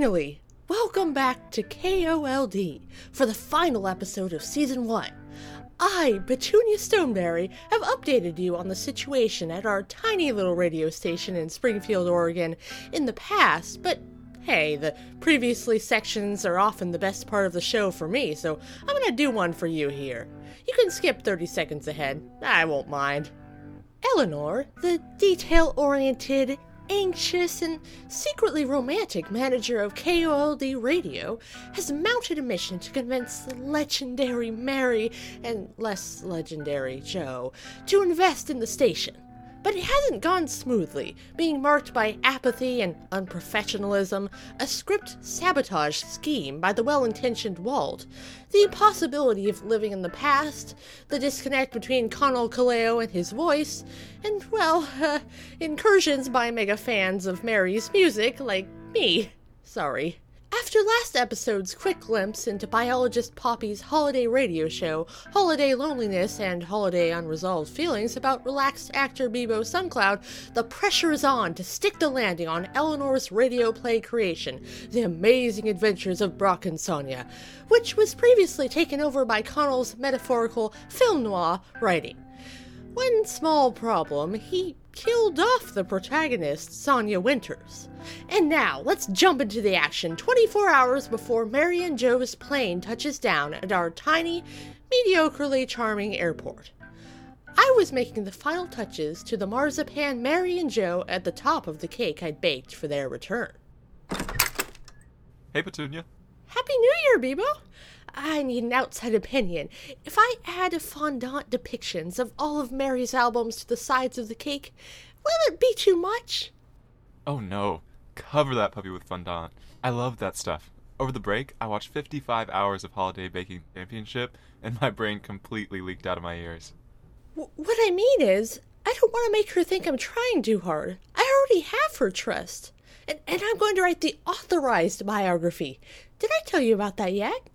Finally, welcome back to KOLD for the final episode of Season 1. I, Petunia Stonebury, have updated you on the situation at our tiny little radio station in Springfield, Oregon in the past, but hey, the previously sections are often the best part of the show for me, so I'm gonna do one for you here. You can skip 30 seconds ahead, I won't mind. Eleanor, the detail oriented, anxious, and secretly romantic manager of KOLD Radio, has mounted a mission to convince the legendary Mary and less legendary Joe to invest in the station. But it hasn't gone smoothly, being marked by apathy and unprofessionalism, a script sabotage scheme by the well intentioned Walt, the impossibility of living in the past, the disconnect between Conall Kaleo and his voice, and, well, uh, incursions by mega fans of Mary's music like me. Sorry. After last episode's quick glimpse into biologist Poppy's holiday radio show, holiday loneliness, and holiday unresolved feelings about relaxed actor Beibo Suncloud, the pressure is on to stick the landing on Eleanor's radio play creation, The Amazing Adventures of Brock and Sonya, which was previously taken over by Conall's metaphorical film noir writing. One small problem, he killed off the protagonist, Sonya Winters. And now, let's jump into the action 24 hours before Mary and Joe's plane touches down at our tiny, mediocrely charming airport. I was making the final touches to the marzipan Mary and Joe at the top of the cake I'd baked for their return. Hey, Petunia. Happy New Year, Beibo! I need an outside opinion. If I add fondant depictions of all of Mary's albums to the sides of the cake, will it be too much? Oh no. Cover that puppy with fondant. I love that stuff. Over the break, I watched 55 hours of Holiday Baking Championship, and my brain completely leaked out of my ears. W- what I mean is, I don't want to make her think I'm trying too hard. I already have her trust. And, and I'm going to write the authorized biography. Did I tell you about that yet?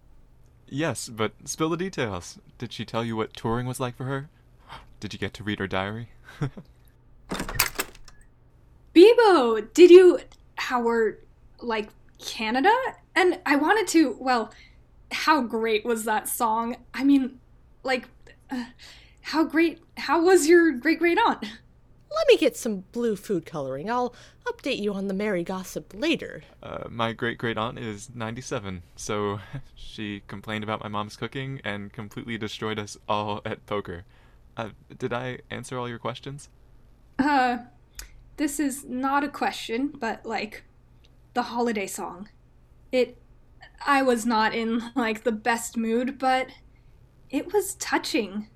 Yes, but spill the details. Did she tell you what touring was like for her? Did you get to read her diary? Beibo, did you. How were. like, Canada? And I wanted to. Well, how great was that song? I mean, like. Uh, how great. How was your great great aunt? Let me get some blue food coloring. I'll update you on the merry gossip later. Uh, my great great aunt is 97, so she complained about my mom's cooking and completely destroyed us all at poker. Uh, did I answer all your questions? Uh, this is not a question, but like the holiday song. It. I was not in like the best mood, but it was touching.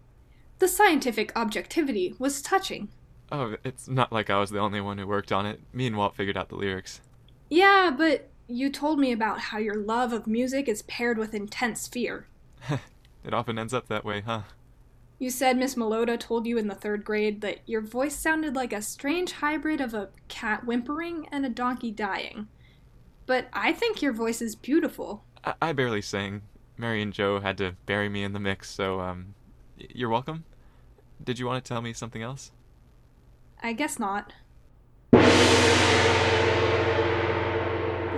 The scientific objectivity was touching. Oh, it's not like I was the only one who worked on it. Me and Walt figured out the lyrics. Yeah, but you told me about how your love of music is paired with intense fear. it often ends up that way, huh? You said Miss Melota told you in the third grade that your voice sounded like a strange hybrid of a cat whimpering and a donkey dying. But I think your voice is beautiful. I, I barely sing. Mary and Joe had to bury me in the mix, so, um, you're welcome. Did you want to tell me something else? I guess not.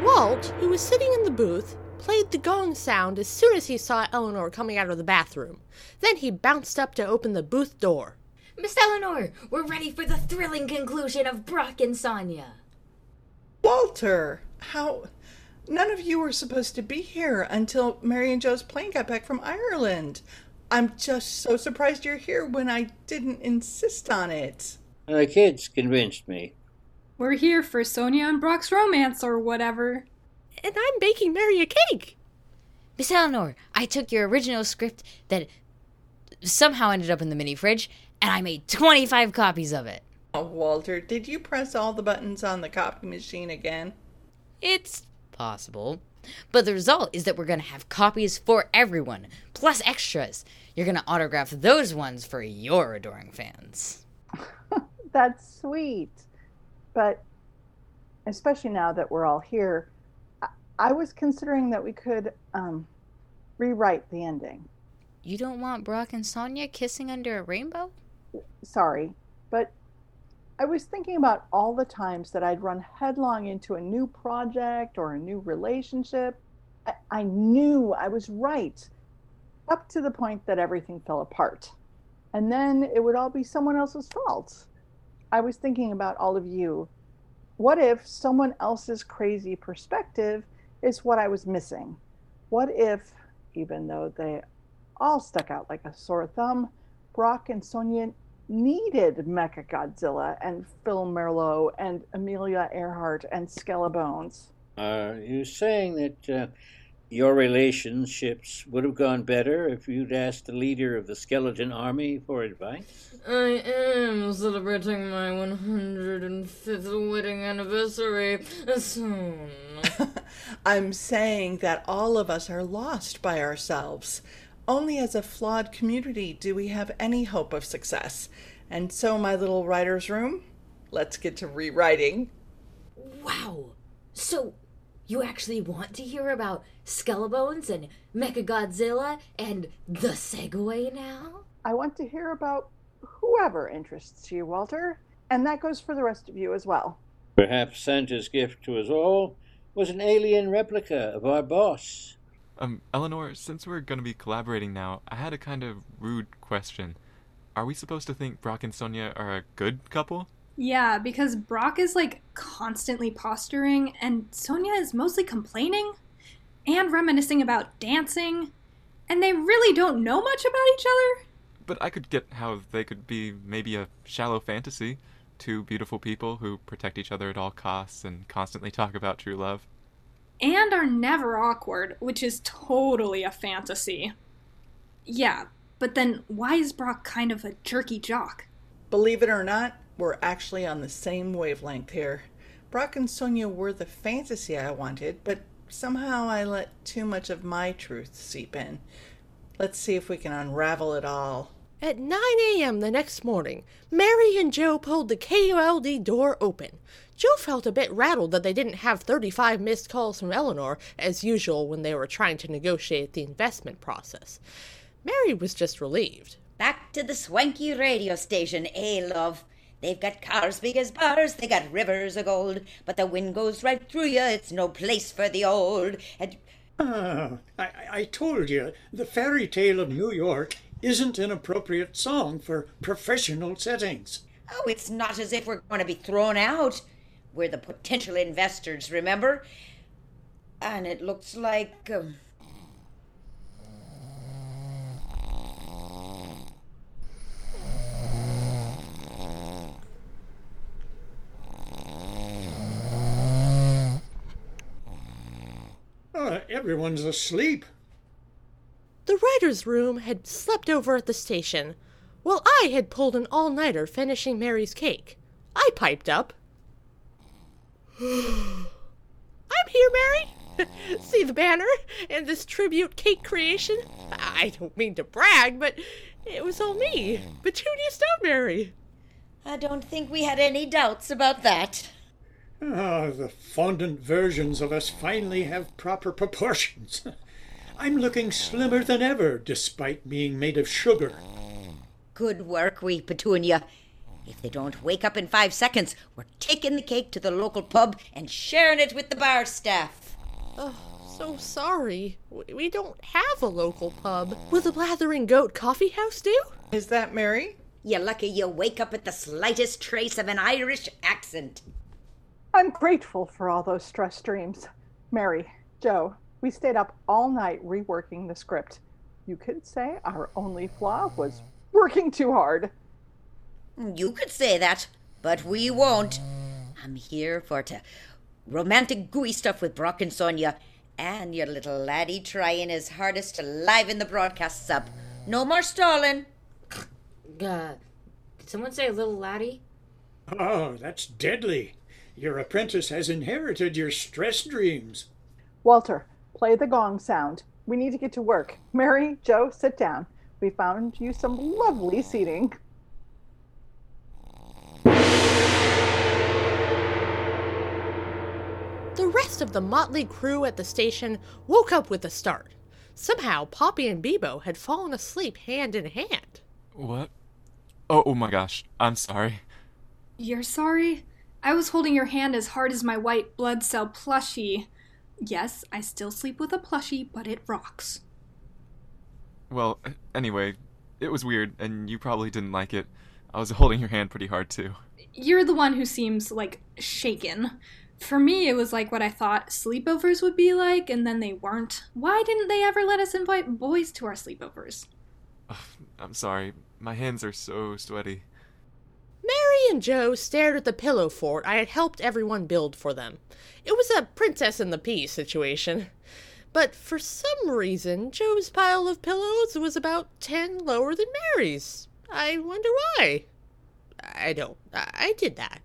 Walt, who was sitting in the booth, played the gong sound as soon as he saw Eleanor coming out of the bathroom. Then he bounced up to open the booth door. Miss Eleanor, we're ready for the thrilling conclusion of Brock and Sonya. Walter, how. None of you were supposed to be here until Mary and Joe's plane got back from Ireland. I'm just so surprised you're here when I didn't insist on it. The kids convinced me. We're here for Sonya and Brock's romance or whatever. And I'm baking Mary a cake. Miss Eleanor, I took your original script that somehow ended up in the mini fridge, and I made 25 copies of it. Oh, Walter, did you press all the buttons on the copy machine again? It's possible. But the result is that we're going to have copies for everyone, plus extras. You're going to autograph those ones for your adoring fans. That's sweet. But especially now that we're all here, I, I was considering that we could um, rewrite the ending. You don't want Brock and Sonya kissing under a rainbow? Sorry, but I was thinking about all the times that I'd run headlong into a new project or a new relationship. I, I knew I was right up to the point that everything fell apart. And then it would all be someone else's fault. I was thinking about all of you. What if someone else's crazy perspective is what I was missing? What if, even though they all stuck out like a sore thumb, Brock and Sonya needed Mecha Godzilla and Phil Merlot and Amelia Earhart and Skellebones? Are you saying that uh, your relationships would have gone better if you'd asked the leader of the skeleton army for advice? I am celebrating my 105th wedding anniversary soon. I'm saying that all of us are lost by ourselves. Only as a flawed community do we have any hope of success. And so, my little writer's room, let's get to rewriting. Wow. So, you actually want to hear about Skellebones and Mechagodzilla and the Segway now? I want to hear about whoever interests you, Walter. And that goes for the rest of you as well. Perhaps Santa's gift to us all was an alien replica of our boss. Um, Eleanor, since we're gonna be collaborating now, I had a kind of rude question. Are we supposed to think Brock and Sonya are a good couple? Yeah, because Brock is like constantly posturing, and Sonya is mostly complaining and reminiscing about dancing, and they really don't know much about each other. But I could get how they could be maybe a shallow fantasy. Two beautiful people who protect each other at all costs and constantly talk about true love. And are never awkward, which is totally a fantasy. Yeah, but then why is Brock kind of a jerky jock? Believe it or not, we're actually on the same wavelength here. Brock and Sonya were the fantasy I wanted, but somehow I let too much of my truth seep in. Let's see if we can unravel it all. At 9 a.m. the next morning, Mary and Joe pulled the KOLD door open. Joe felt a bit rattled that they didn't have 35 missed calls from Eleanor, as usual when they were trying to negotiate the investment process. Mary was just relieved. Back to the swanky radio station, eh, love? They've got cars big as bars, they got rivers of gold, but the wind goes right through you, it's no place for the old. And Ah, I, I told you, the fairy tale of New York isn't an appropriate song for professional settings. oh, it's not as if we're going to be thrown out. We're the potential investors, remember? And it looks like. Um, everyone's asleep. The writer's room had slept over at the station, while I had pulled an all nighter finishing Mary's cake. I piped up. I'm here, Mary! See the banner and this tribute cake creation? I don't mean to brag, but it was all me, Petunia Stonebury. I don't think we had any doubts about that. Ah, the fondant versions of us finally have proper proportions. I'm looking slimmer than ever, despite being made of sugar. Good work, wee Petunia. If they don't wake up in five seconds, we're taking the cake to the local pub and sharing it with the bar staff. Oh, so sorry. We- We don't have a local pub. Will the Blathering Goat Coffee House do? Is that Mary? You're lucky you wake up with the slightest trace of an Irish accent. I'm grateful for all those stress dreams. Mary, Joe, we stayed up all night reworking the script. You could say our only flaw was working too hard. You could say that, but we won't. I'm here for to romantic gooey stuff with Brock and Sonya, and your little laddie trying his hardest to liven the broadcasts up. No more stalling. Uh, did someone say little laddie? Oh, that's deadly. Your apprentice has inherited your stress dreams. Walter, play the gong sound. We need to get to work. Mary, Joe, sit down. We found you some lovely seating. The rest of the motley crew at the station woke up with a start. Somehow, Poppy and Beibo had fallen asleep hand in hand. What? Oh, oh my gosh. I'm sorry. You're sorry? I was holding your hand as hard as my white blood cell plushie. Yes, I still sleep with a plushie, but it rocks. Well, anyway, it was weird, and you probably didn't like it. I was holding your hand pretty hard, too. You're the one who seems, like, shaken. For me, it was like what I thought sleepovers would be like, and then they weren't. Why didn't they ever let us invite boys to our sleepovers? I'm sorry. My hands are so sweaty. Mary and Joe stared at the pillow fort I had helped everyone build for them. It was a princess and the pea situation. But for some reason, Joe's pile of pillows was about ten lower than Mary's. I wonder why. I don't. I did that.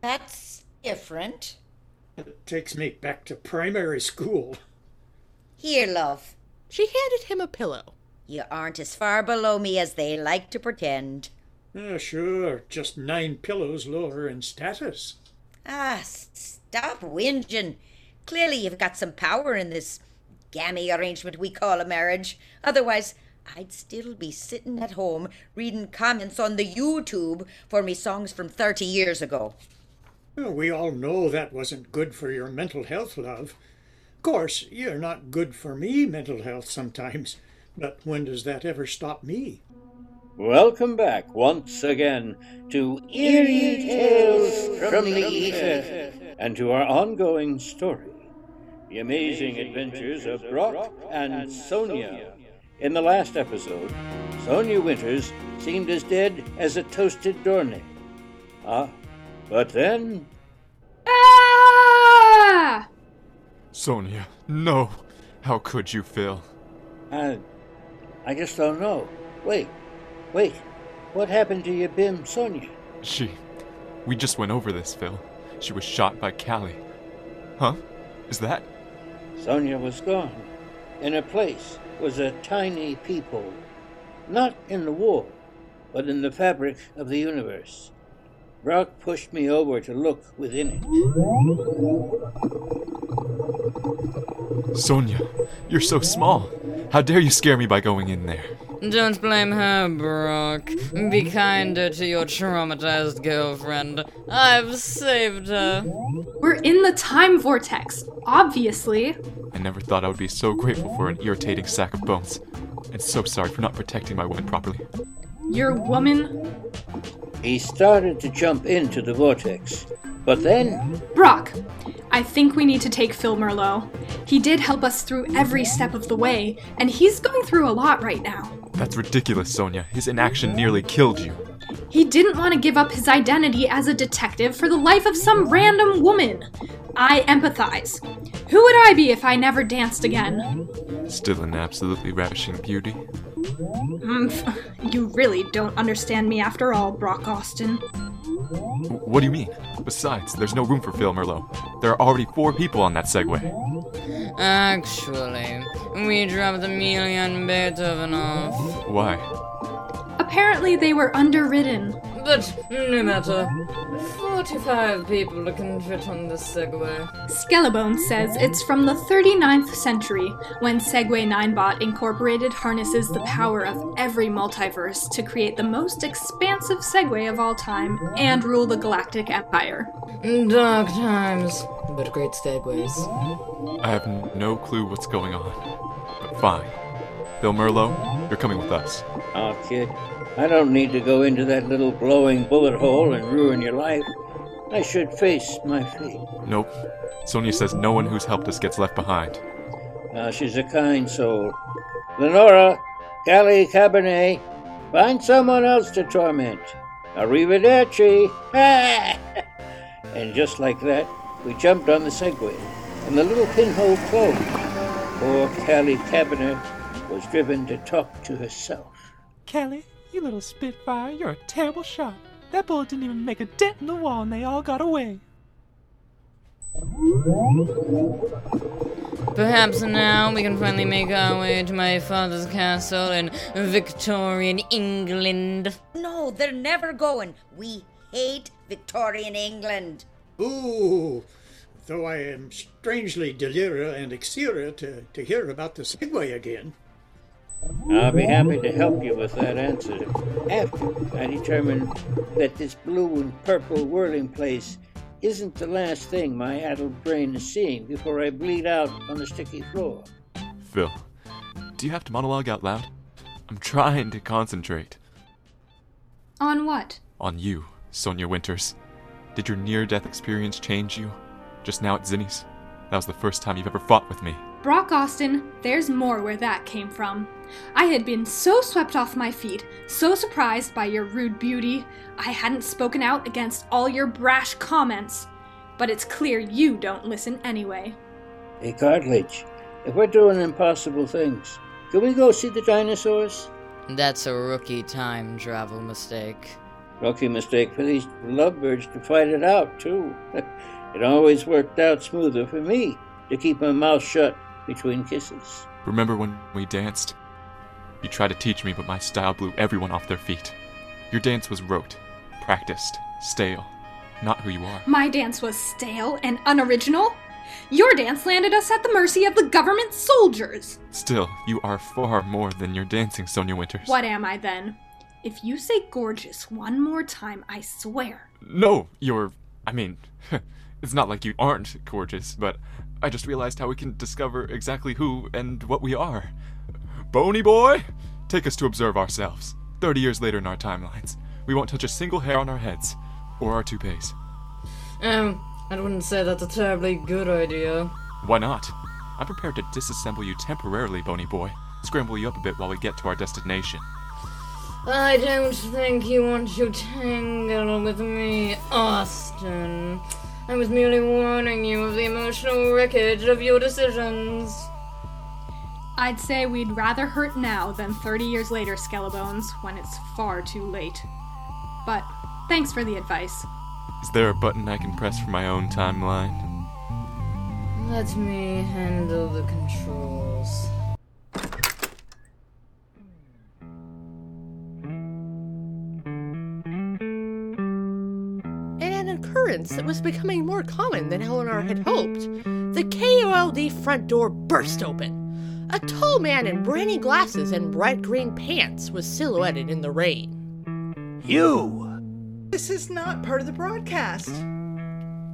That's different. It takes me back to primary school. Here, love. She handed him a pillow. You aren't as far below me as they like to pretend. Sure, just nine pillows lower in status. Ah, stop whinging. Clearly, you've got some power in this gammy arrangement we call a marriage. Otherwise, I'd still be sitting at home reading comments on the YouTube for me songs from 30 years ago. Well, we all know that wasn't good for your mental health, love. Of course, you're not good for me mental health sometimes, but when does that ever stop me? Welcome back once again to Eerie Tales from the Ether and to our ongoing story The Amazing Adventures of Brock and Sonya. In the last episode, Sonya Winters seemed as dead as a toasted doornail. Ah, but then. Ah! Sonya, no! How could you, Phil? I. I just don't know. Wait, wait. What happened to your Bim, Sonya? She. We just went over this, Phil. She was shot by Callie. Huh? Is that? Sonya was gone. In her place was a tiny peephole. Not in the wall, but in the fabric of the universe. Brock pushed me over to look within it. Sonya, you're so small. How dare you scare me by going in there? Don't blame her, Brock. Be kinder to your traumatized girlfriend. I've saved her. We're in the time vortex, obviously. I never thought I would be so grateful for an irritating sack of bones. And so sorry for not protecting my woman properly. Your woman? He started to jump into the vortex, but then. Brock, I think we need to take Phil Merlot. He did help us through every step of the way, and he's going through a lot right now. That's ridiculous, Sonya. His inaction nearly killed you. He didn't want to give up his identity as a detective for the life of some random woman. I empathize. Who would I be if I never danced again? Still an absolutely ravishing beauty. Mm, you really don't understand me after all, Brock Austin. What do you mean? Besides, there's no room for Phil Merlot. There are already four people on that Segway. Actually, we dropped Amelia and Beethoven off. Why? Apparently, they were underridden. But no matter. 45 people can fit on this Segway. Skellabone says it's from the 39th century when Segway Ninebot Incorporated harnesses the power of every multiverse to create the most expansive Segway of all time and rule the galactic empire. Dark times, but great Segways. I have no clue what's going on. But fine. Phil Merlot, you're coming with us. Oh, kid, I don't need to go into that little glowing bullet hole and ruin your life. I should face my fate. Nope. Sonya says no one who's helped us gets left behind. Now, she's a kind soul. Lenora, Callie Cabernet, find someone else to torment. Arrivederci. and just like that, we jumped on the Segway, and the little pinhole closed. Poor Callie Cabernet was driven to talk to herself. Kelly, you little spitfire, you're a terrible shot. That bullet didn't even make a dent in the wall and they all got away. Perhaps now we can finally make our way to my father's castle in Victorian England. No, they're never going. We hate Victorian England. Ooh, though I am strangely delirious and exira to, to hear about the Segway again. I'll be happy to help you with that answer after I determine that this blue and purple whirling place isn't the last thing my addled brain is seeing before I bleed out on the sticky floor. Phil, do you have to monologue out loud? I'm trying to concentrate. On what? On you, Sonya Winters. Did your near death experience change you? Just now at Zinni's? That was the first time you've ever fought with me. Brock Austin, there's more where that came from. I had been so swept off my feet, so surprised by your rude beauty, I hadn't spoken out against all your brash comments. But it's clear you don't listen anyway. Hey, Cartilage, if we're doing impossible things, can we go see the dinosaurs? That's a rookie time travel mistake. Rookie mistake for these lovebirds to fight it out, too. it always worked out smoother for me to keep my mouth shut between kisses. Remember when we danced? You tried to teach me, but my style blew everyone off their feet. Your dance was rote, practiced, stale, not who you are. My dance was stale and unoriginal. Your dance landed us at the mercy of the government soldiers. Still, you are far more than your dancing, Sonya Winters. What am I then? If you say gorgeous one more time, I swear. No, you're. I mean, it's not like you aren't gorgeous, but I just realized how we can discover exactly who and what we are. Bony boy, take us to observe ourselves. Thirty years later in our timelines, we won't touch a single hair on our heads or our toupees. Um, I wouldn't say that's a terribly good idea. Why not? I'm prepared to disassemble you temporarily, Bony boy. Scramble you up a bit while we get to our destination. I don't think you want to tangle with me, Austin. I was merely warning you of the emotional wreckage of your decisions. I'd say we'd rather hurt now than 30 years later, Skelebones, when it's far too late. But thanks for the advice. Is there a button I can press for my own timeline? Let me handle the controls. Occurrence that was becoming more common than Eleanor had hoped, the KOLD front door burst open. A tall man in briny glasses and bright green pants was silhouetted in the rain. You! This is not part of the broadcast.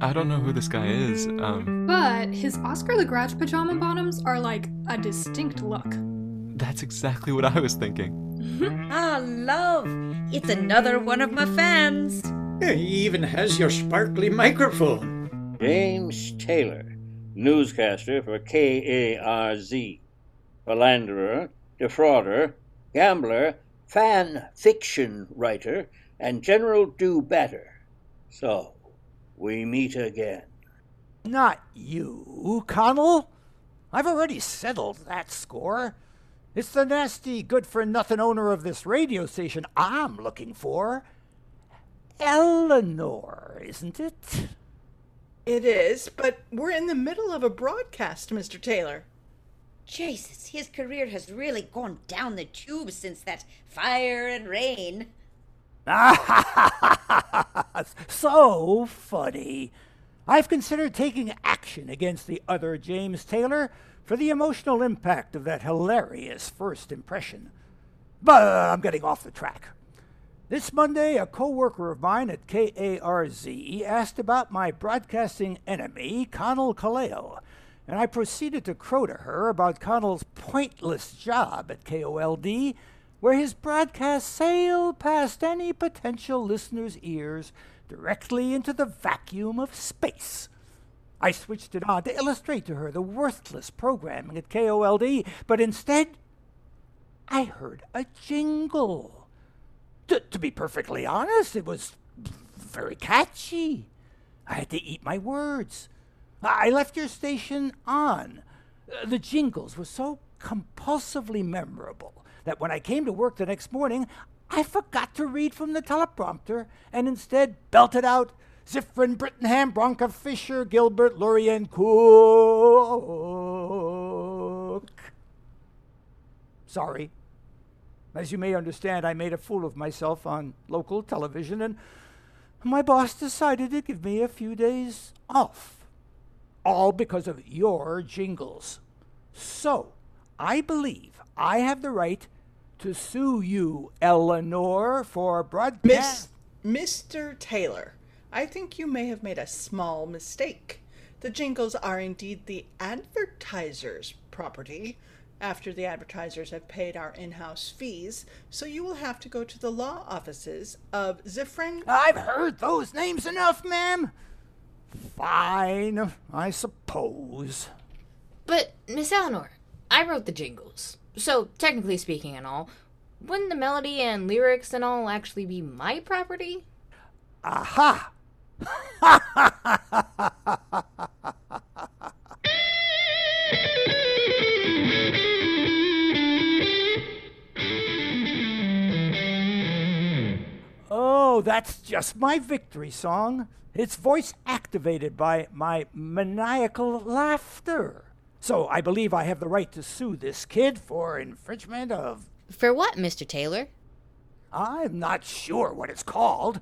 I don't know who this guy is. Um, But his Oscar the Grouch pajama bottoms are like a distinct look. that's exactly what I was thinking. Ah, love! It's another one of my fans. He even has your sparkly microphone. James Taylor, newscaster for KARZ. Philanderer, defrauder, gambler, fan fiction writer, and general do better. So, we meet again. Not you, Conall. I've already settled that score. It's the nasty, good for nothing owner of this radio station I'm looking for. Eleanor, isn't it? It is, but we're in the middle of a broadcast, Mr. Taylor. Jesus, his career has really gone down the tube since that fire and rain. Ah So funny. I've considered taking action against the other James Taylor for the emotional impact of that hilarious first impression. But I'm getting off the track. This Monday, a co worker of mine at KARZ asked about my broadcasting enemy, Conall Kaleo, and I proceeded to crow to her about Conall's pointless job at KOLD, where his broadcasts sail past any potential listener's ears directly into the vacuum of space. I switched it on to illustrate to her the worthless programming at KOLD, but instead, I heard a jingle. T- to be perfectly honest, it was very catchy. I had to eat my words. I left your station on. Uh, The jingles were so compulsively memorable that when I came to work the next morning, I forgot to read from the teleprompter and instead belted out Zifrin, Brittenham, Bronca, Fisher, Gilbert, Lorien, Cook. Sorry. As you may understand, I made a fool of myself on local television, and my boss decided to give me a few days off. All because of your jingles. So, I believe I have the right to sue you, Eleanor, for broadcast. Miss, Mr. Taylor, I think you may have made a small mistake. The jingles are indeed the advertiser's property after the advertisers have paid our in house fees, so you will have to go to the law offices of Zifrin. I've heard those names enough, ma'am. Fine, I suppose. But, Miss Eleanor, I wrote the jingles. So, technically speaking and all, wouldn't the melody and lyrics and all actually be my property? Aha! oh, that's just my victory song. It's voice activated by my maniacal laughter. So I believe I have the right to sue this kid for infringement of. For what, Mr. Taylor? I'm not sure what it's called,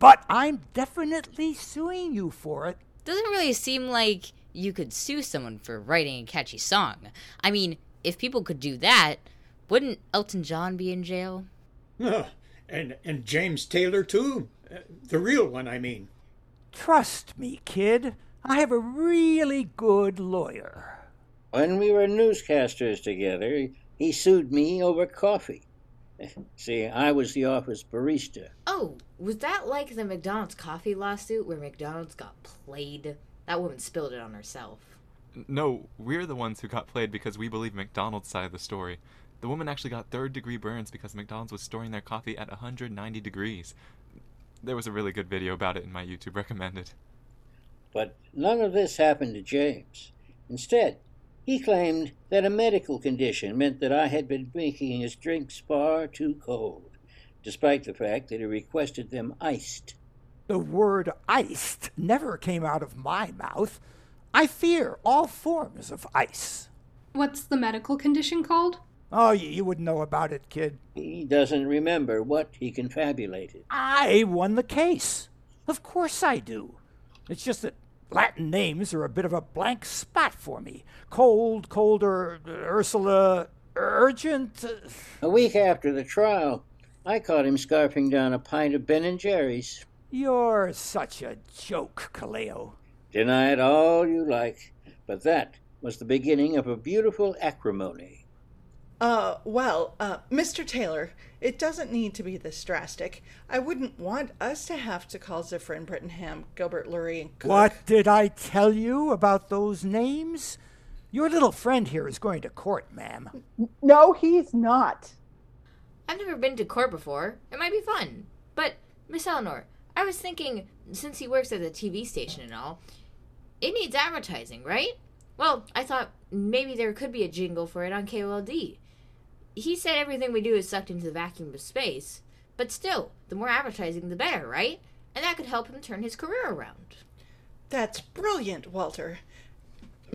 but I'm definitely suing you for it. Doesn't really seem like you could sue someone for writing a catchy song. I mean, if people could do that, wouldn't Elton John be in jail? And and James Taylor too, the real one, I mean. Trust me, kid. I have a really good lawyer. When we were newscasters together, he sued me over coffee. See, I was the office barista. Oh, was that like the McDonald's coffee lawsuit where McDonald's got played? That woman spilled it on herself. No, we're the ones who got played because we believe McDonald's side of the story. The woman actually got third degree burns because McDonald's was storing their coffee at 190 degrees. There was a really good video about it in my YouTube recommended. But none of this happened to James. Instead, he claimed that a medical condition meant that I had been making his drinks far too cold, despite the fact that he requested them iced. The word iced never came out of my mouth. I fear all forms of ice. What's the medical condition called? Oh, you, wouldn't know about it, kid. He doesn't remember what he confabulated. I won the case. Of course I do. It's just that Latin names are a bit of a blank spot for me. Cold, colder, Ursula, urgent. Uh, a week after the trial, I caught him scarfing down a pint of Ben and Jerry's. You're such a joke, Kaleo. Deny it all you like, but that was the beginning of a beautiful acrimony. Uh, well, uh, Mr. Taylor, it doesn't need to be this drastic. I wouldn't want us to have to call Zifrin, Brittenham, Gilbert Lurie, and Cook. What did I tell you about those names? Your little friend here is going to court, ma'am. No, he's not. I've never been to court before. It might be fun. But, Miss Eleanor, I was thinking, since he works at the TV station and all, it needs advertising, right? Well, I thought maybe there could be a jingle for it on KOLD. He said everything we do is sucked into the vacuum of space, but still, the more advertising, the better, right? And that could help him turn his career around. That's brilliant, Walter.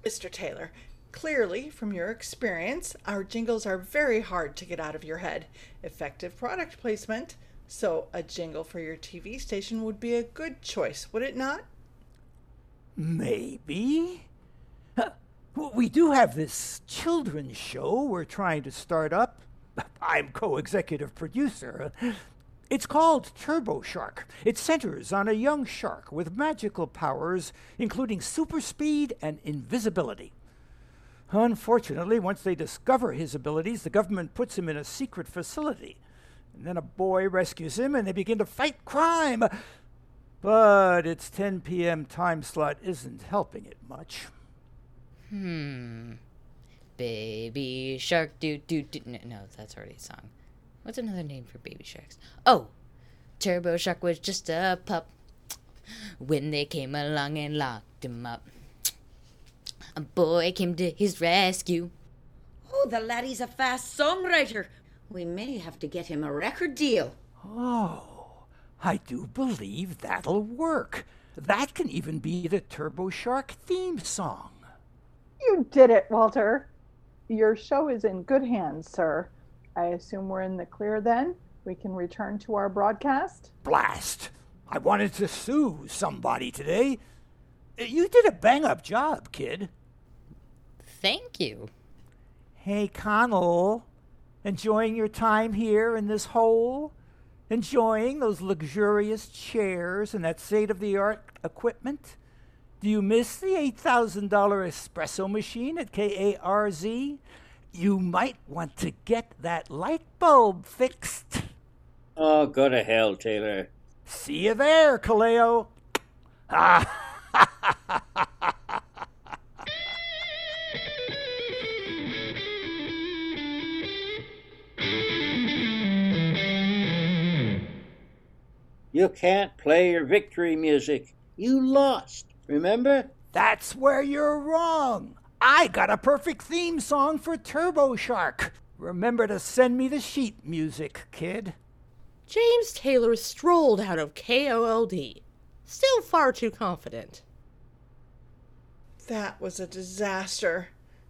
Mr. Taylor, clearly, from your experience, our jingles are very hard to get out of your head. Effective product placement, so a jingle for your TV station would be a good choice, would it not? Maybe. We do have this children's show we're trying to start up. I'm co executive producer. It's called Turbo Shark. It centers on a young shark with magical powers, including super speed and invisibility. Unfortunately, once they discover his abilities, the government puts him in a secret facility. And then a boy rescues him and they begin to fight crime. But its 10 p.m. time slot isn't helping it much. Hmm. Baby shark doo doo doo. No, no, that's already a song. What's another name for baby sharks? Oh, Turbo Shark was just a pup when they came along and locked him up. A boy came to his rescue. Oh, the laddie's a fast songwriter. We may have to get him a record deal. Oh, I do believe that'll work. That can even be the Turbo Shark theme song. You did it, Walter. Your show is in good hands, sir. I assume we're in the clear then? We can return to our broadcast? Blast! I wanted to sue somebody today. Uh, you did a bang up job, kid. Thank you. Hey, Conall, enjoying your time here in this hole? Enjoying those luxurious chairs and that state of the art equipment? Do you miss the $8,000 espresso machine at KARZ? You might want to get that light bulb fixed. Oh, go to hell, Taylor. See you there, Kaleo. Ah. You can't play your victory music. You lost, remember? That's where you're wrong. I got a perfect theme song for Turbo Shark. Remember to send me the sheet music, kid. James Taylor strolled out of KOLD, still far too confident. That was a disaster.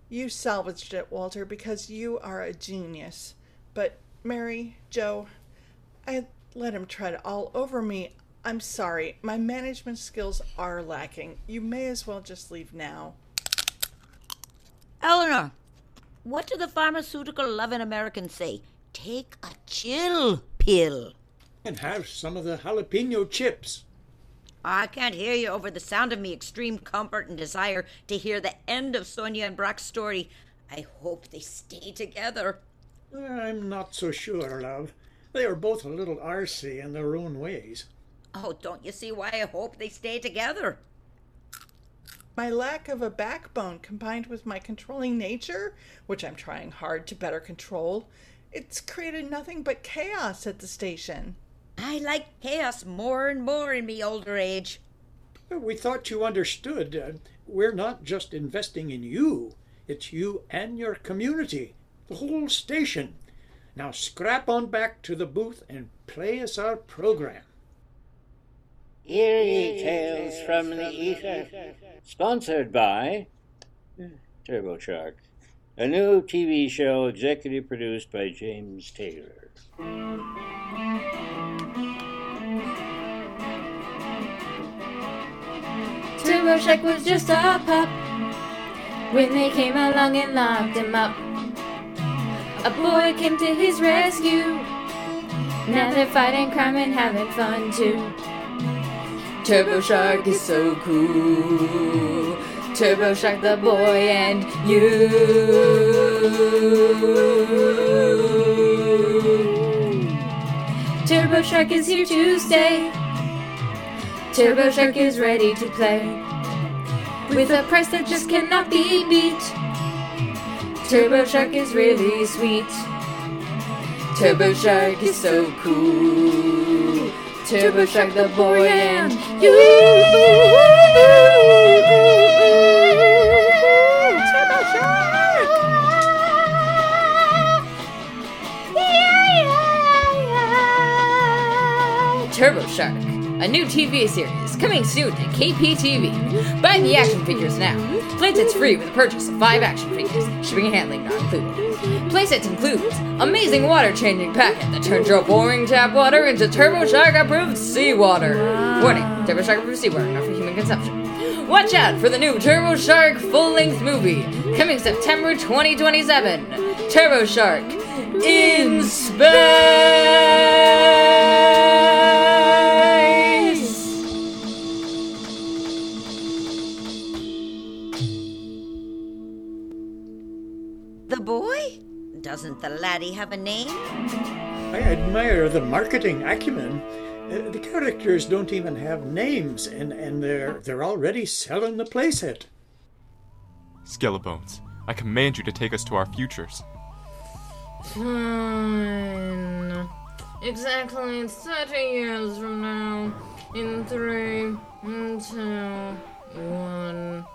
You salvaged it, Walter, because you are a genius. But, Mary, Joe, I let him tread all over me. I'm sorry. My management skills are lacking. You may as well just leave now. Eleanor, what do the pharmaceutical loving Americans say? Take a chill pill. And have some of the jalapeno chips. I can't hear you over the sound of me extreme comfort and desire to hear the end of Sonya and Brock's story. I hope they stay together. I'm not so sure, love. They are both a little arsy in their own ways. Oh, don't you see why I hope they stay together? My lack of a backbone combined with my controlling nature, which I'm trying hard to better control, it's created nothing but chaos at the station. I like chaos more and more in me older age. We thought you understood. Uh, we're not just investing in you, it's you and your community, the whole station. Now scrap on back to the booth and play us our program. Eerie Tales from the Ether. Sponsored by hmm. Turbo Shark, a new TV show executive produced by James Taylor. Turbo Shark was just a pup when they came along and locked him up. A boy came to his rescue. Now they're fighting crime and having fun too. Turbo Shark is so cool. Turbo Shark the boy and you. Turbo Shark is here to stay. Turbo Shark is ready to play. With a price that just cannot be beat. Turbo Shark is really sweet. Turbo Shark is so cool. Turbo Shark the boy and you. Turbo Shark. Turbo Shark, a new TV series coming soon to KPTV. Buy the action figures now. Playsets free with the purchase of five action figures, shipping and handling not included. Playsets includes amazing water changing packet that turns your boring tap water into Turbo Shark approved seawater. Ah. Warning: Turbo Shark approved seawater not for human consumption. Watch out for the new Turbo Shark full length movie coming September 2027. Turbo Shark in space. Doesn't the laddie have a name? I admire the marketing acumen. Uh, the characters don't even have names, and, and they're they're already selling the playset. Skellebones, I command you to take us to our futures. Fine. Exactly 30 years from now. In three, in two, one.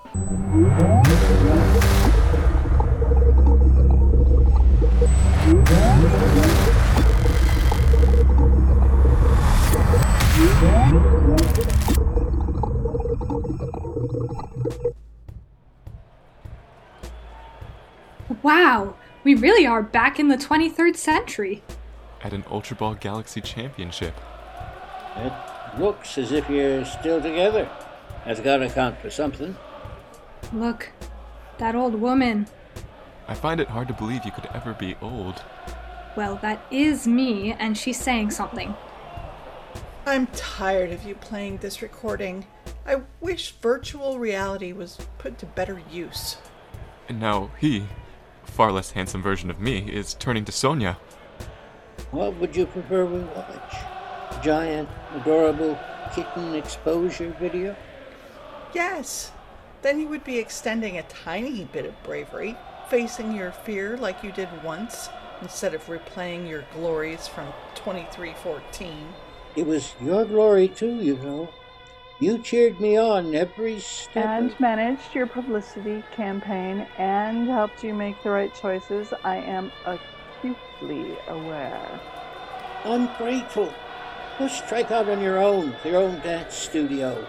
Wow, we really are back in the 23rd century. At an Ultraball Galaxy Championship. It looks as if you're still together. That's gotta count for something. Look, that old woman. I find it hard to believe you could ever be old. Well, that is me, and she's saying something. I'm tired of you playing this recording. I wish virtual reality was put to better use. And now he, far less handsome version of me, is turning to Sonya. What would you prefer we watch? Giant, adorable kitten exposure video? Yes. Then you would be extending a tiny bit of bravery, facing your fear like you did once, instead of replaying your glories from 2314. It was your glory too, you know. You cheered me on every step. And of- managed your publicity campaign and helped you make the right choices. I am acutely aware. Ungrateful. Go strike out on your own, your own dance studio.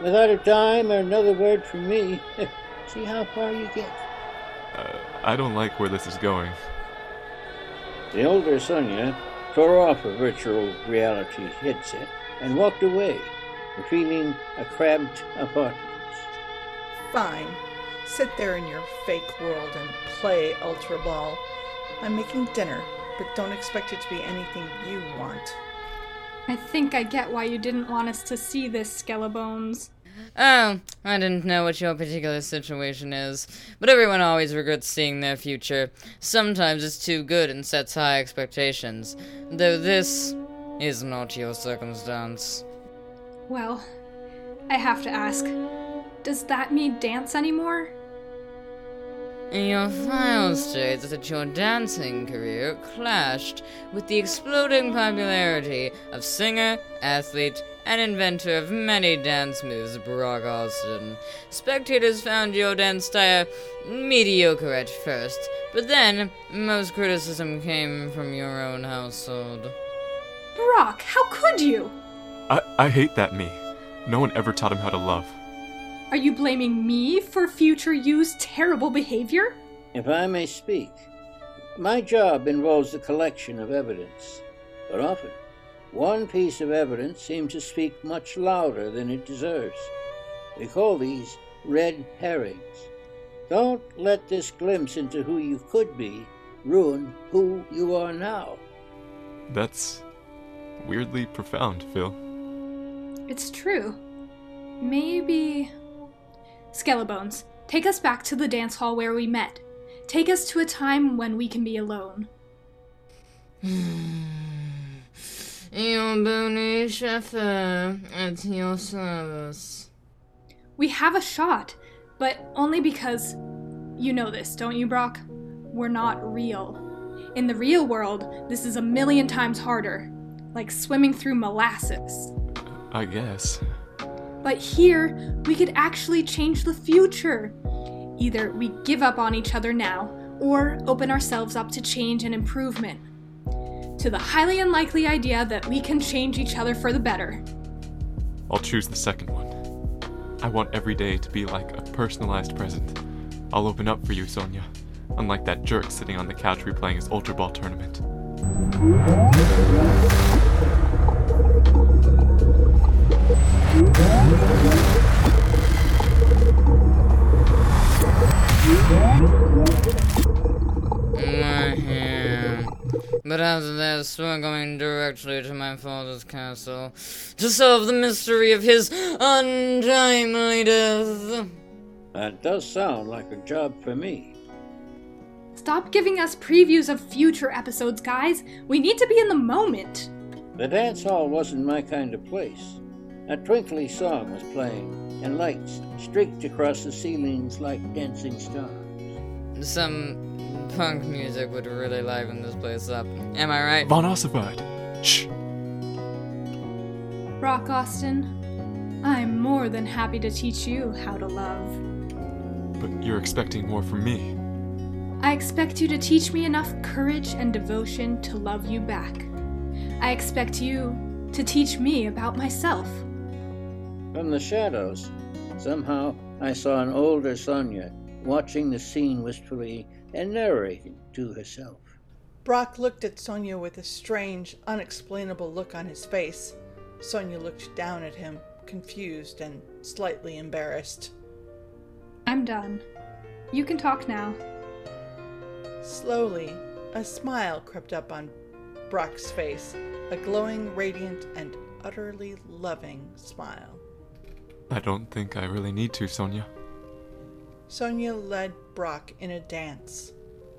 Without a dime or another word from me. See how far you get. Uh, I don't like where this is going. The older Sonya tore off her virtual reality headset and walked away, revealing a cramped apartment. Fine. Sit there in your fake world and play Ultraball. I'm making dinner, but don't expect it to be anything you want. I think I get why you didn't want us to see this, Skellebones. Oh, I didn't know what your particular situation is. But everyone always regrets seeing their future. Sometimes it's too good and sets high expectations. Though this is not your circumstance. Well, I have to ask does that mean dance anymore? Your file states that your dancing career clashed with the exploding popularity of singer, athlete, and inventor of many dance moves, Brock Austin. Spectators found your dance style mediocre at first, but then most criticism came from your own household. Brock, how could you? I, I hate that me. No one ever taught him how to love. Are you blaming me for future you's terrible behavior? If I may speak, my job involves the collection of evidence, but often one piece of evidence seems to speak much louder than it deserves. We call these red herrings. Don't let this glimpse into who you could be ruin who you are now. That's weirdly profound, Phil. It's true. Maybe. Skellebones, take us back to the dance hall where we met. Take us to a time when we can be alone. Your bony chauffeur at your service. We have a shot, but only because. You know this, don't you, Brock? We're not real. In the real world, this is a million times harder. Like swimming through molasses. I guess. But here, we could actually change the future. Either we give up on each other now, or open ourselves up to change and improvement. To the highly unlikely idea that we can change each other for the better. I'll choose the second one. I want every day to be like a personalized present. I'll open up for you, Sonya. Unlike that jerk sitting on the couch replaying his Ultraball tournament. But after this, we're going directly to my father's castle to solve the mystery of his untimely death. That does sound like a job for me. Stop giving us previews of future episodes, guys. We need to be in the moment. The dance hall wasn't my kind of place. A twinkly song was playing, and lights streaked across the ceilings like dancing stars. Some punk music would really liven this place up. Am I right? Von Ossified! Shh! Brock Austin, I'm more than happy to teach you how to love. But you're expecting more from me. I expect you to teach me enough courage and devotion to love you back. I expect you to teach me about myself. From the shadows, somehow I saw an older Sonya watching the scene wistfully and narrating to herself. Brock looked at Sonya with a strange, unexplainable look on his face. Sonya looked down at him, confused and slightly embarrassed. I'm done. You can talk now. Slowly, a smile crept up on Brock's face, a glowing, radiant, and utterly loving smile. I don't think I really need to, Sonya. Sonya led Brock in a dance.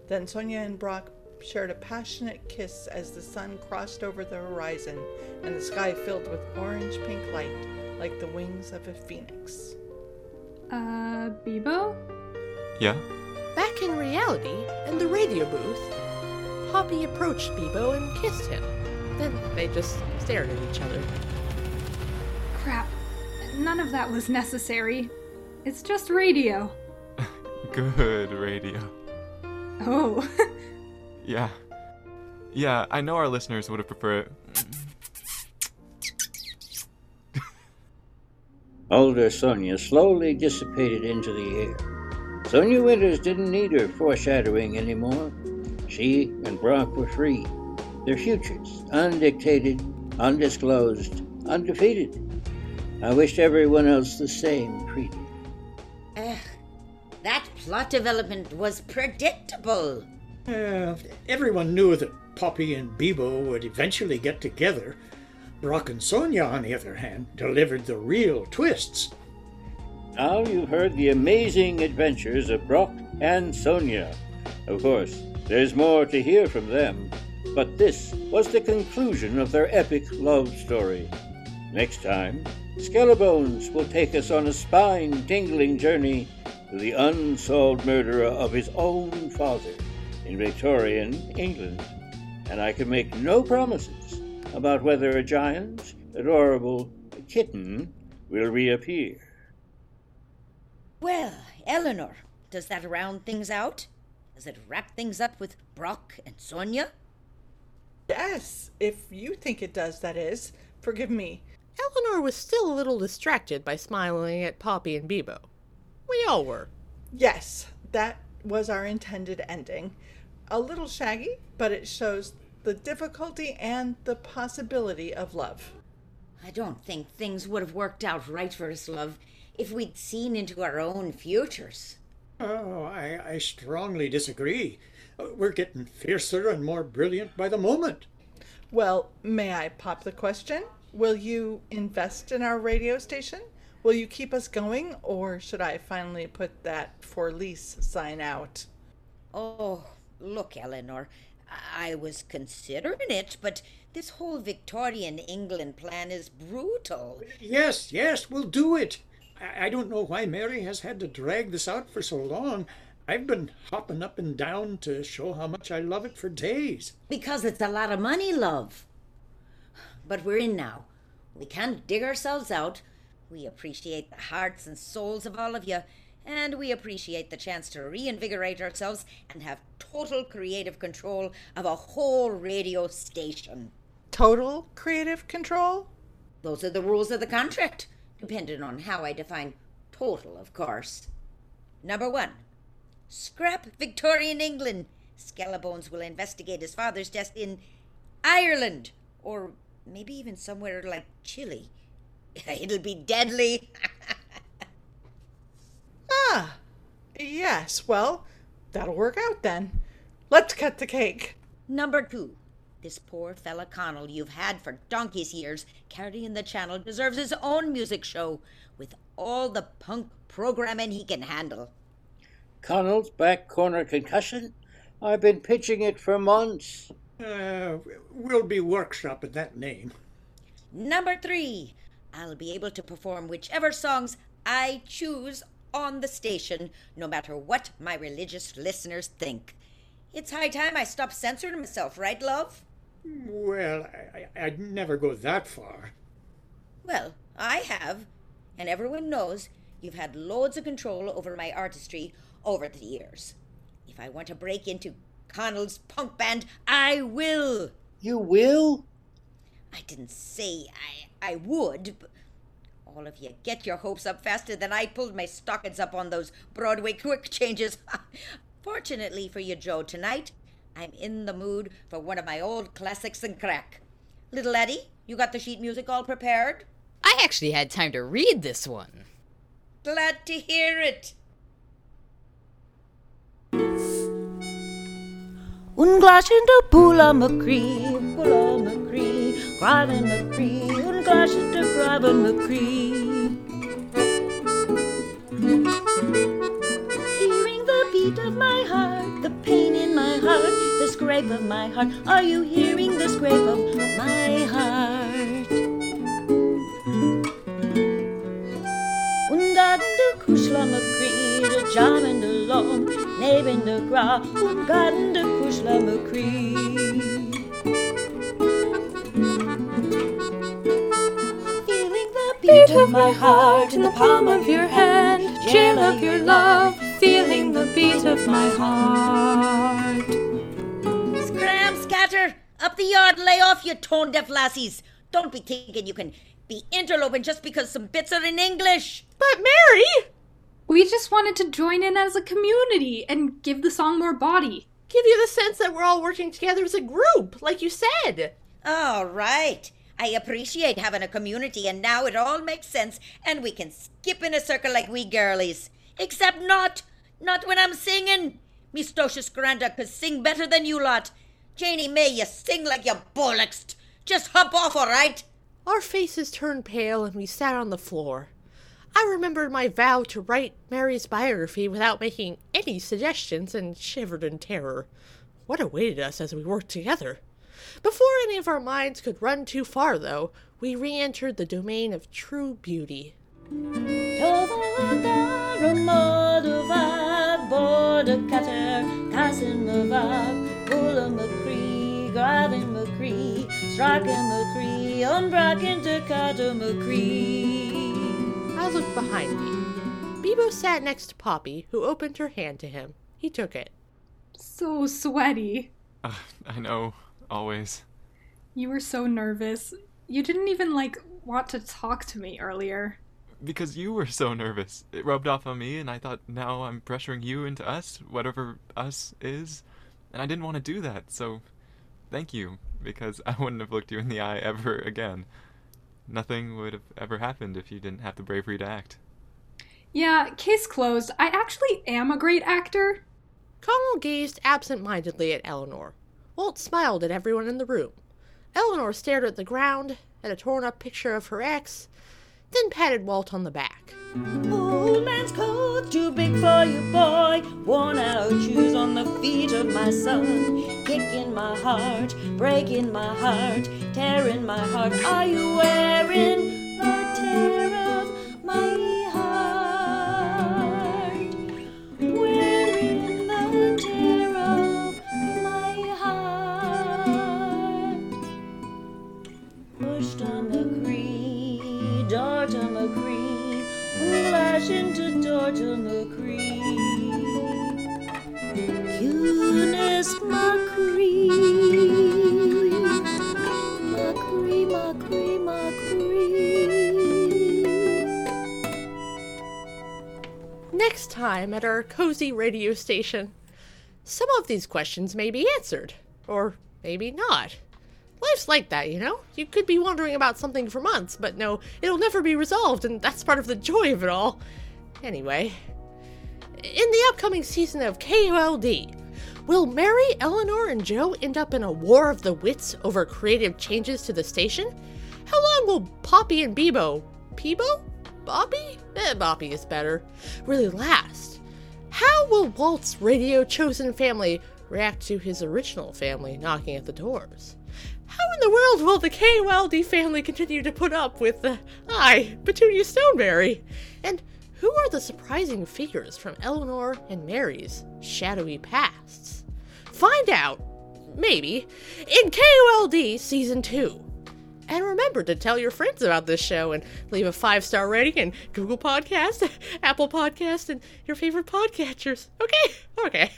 Then Sonya and Brock shared a passionate kiss as the sun crossed over the horizon and the sky filled with orange pink light like the wings of a phoenix. Uh, Beibo? Yeah? Back in reality, in the radio booth, Poppy approached Beibo and kissed him. Then they just stared at each other. Crap. None of that was necessary. It's just radio. Good radio. Oh. Yeah. Yeah, I know our listeners would have preferred. Older Sonya slowly dissipated into the air. Sonya Winters didn't need her foreshadowing anymore. She and Brock were free, their futures undictated, undisclosed, undefeated. I wished everyone else the same freedom. Ugh, plot development was predictable. Uh, everyone knew that Poppy and Beibo would eventually get together. Brock and Sonya, on the other hand, delivered the real twists. Now you've heard the amazing adventures of Brock and Sonya. Of course, there's more to hear from them, but this was the conclusion of their epic love story. Next time, Skellebones will take us on a spine tingling journey to the unsolved murderer of his own father in Victorian England, and I can make no promises about whether a giant, adorable kitten will reappear. Well, Eleanor, does that round things out? Does it wrap things up with Brock and Sonya? Yes, if you think it does, that is. Forgive me. Eleanor was still a little distracted by smiling at Poppy and Beibo. We all were. Yes, that was our intended ending. A little shaggy, but it shows the difficulty and the possibility of love. I don't think things would have worked out right for us, love, if we'd seen into our own futures. Oh, I, I strongly disagree. We're getting fiercer and more brilliant by the moment. Well, may I pop the question? Will you invest in our radio station? Will you keep us going, or should I finally put that for lease sign out? Oh, look, Eleanor, I was considering it, but this whole Victorian England plan is brutal. Yes, yes, we'll do it. I, I don't know why Mary has had to drag this out for so long. I've been hopping up and down to show how much I love it for days. Because it's a lot of money, love. But we're in now. We can't dig ourselves out. We appreciate the hearts and souls of all of you, and we appreciate the chance to reinvigorate ourselves and have total creative control of a whole radio station. Total creative control? Those are the rules of the contract, depending on how I define total, of course. Number one, scrap Victorian England. Skellebones will investigate his father's death in Ireland, or maybe even somewhere like Chile. It'll be deadly. Ah, yes, well, that'll work out then. Let's cut the cake. Number two, this poor fella Conall you've had for donkey's years carrying the channel deserves his own music show with all the punk programming he can handle. Conall's back corner concussion? I've been pitching it for months. Uh, we'll be workshopping that name. Number three, I'll be able to perform whichever songs I choose on the station, no matter what my religious listeners think. It's high time I stop censoring myself, right, love? Well, I, I- I'd never go that far. Well, I have, and everyone knows you've had loads of control over my artistry over the years. If I want to break into Conall's punk band, I will. You will? I didn't say I, I would. But all of you get your hopes up faster than I pulled my stockings up on those Broadway quick changes. Fortunately for you, Joe, tonight I'm in the mood for one of my old classics and crack. Little Eddie, you got the sheet music all prepared? I actually had time to read this one. Glad to hear it. Un glas into Pula McCree, Pula McCree, Graven McCree, un glas into Graven McCree. Hearing the beat of my heart, the pain in my heart, the scrape of my heart. Are you hearing the scrape of my heart? Undan de kushla McCree, de jam in the long, in the gra, undan de kushla McCree. The beat of my heart in the palm of your hand, Jam of your love, feeling the beat of my heart. Scram, scatter! Up the yard, lay off, you tone deaf lassies! Don't be thinking you can be interloping just because some bits are in English! But Mary! We just wanted to join in as a community and give the song more body. Give you the sense that we're all working together as a group, like you said. All right. I appreciate having a community, and now it all makes sense, and we can skip in a circle like we girlies. Except not, not when I'm singing. Me Stocious Granda could sing better than you lot. Janie May, you sing like you bollocks. Just hop off, all right? Our faces turned pale and we sat on the floor. I remembered my vow to write Mary's biography without making any suggestions and shivered in terror. What awaited us as we worked together? Before any of our minds could run too far, though, we re entered the domain of true beauty. I looked behind me. Beibo sat next to Poppy, who opened her hand to him. He took it. So sweaty. Uh, I know, always. You were so nervous. You didn't even, like, want to talk to me earlier. Because you were so nervous. It rubbed off on me, and I thought now I'm pressuring you into us, whatever us is. And I didn't want to do that, so thank you, because I wouldn't have looked you in the eye ever again. Nothing would have ever happened if you didn't have the bravery to act. Yeah, case closed. I actually am a great actor. Conall gazed absent mindedly at Eleanor. Walt smiled at everyone in the room. Eleanor stared at the ground, at a torn up picture of her ex, then patted Walt on the back. Old man's coat too big for you, boy. Worn out shoes on the feet of my son. Kicking my heart, breaking my heart, tearing my heart. Are you wearing the tear Next time at our cozy radio station. Some of these questions may be answered, or maybe not. Life's like that, you know? You could be wondering about something for months, but no, it'll never be resolved, and that's part of the joy of it all. Anyway, in the upcoming season of KOLD, will Mary, Eleanor, and Joe end up in a war of the wits over creative changes to the station? How long will Poppy and Beibo, Peebo? Boppy? Eh, Boppy is better. Really last? How will Walt's radio chosen family react to his original family knocking at the doors? How in the world will the KOLD family continue to put up with the I, Petunia Stonebury? And who are the surprising figures from Eleanor and Mary's shadowy pasts? Find out, maybe, in KOLD Season 2. And remember to tell your friends about this show and leave a five star rating in Google Podcast, Apple Podcast, and your favorite podcatchers. Okay? Okay.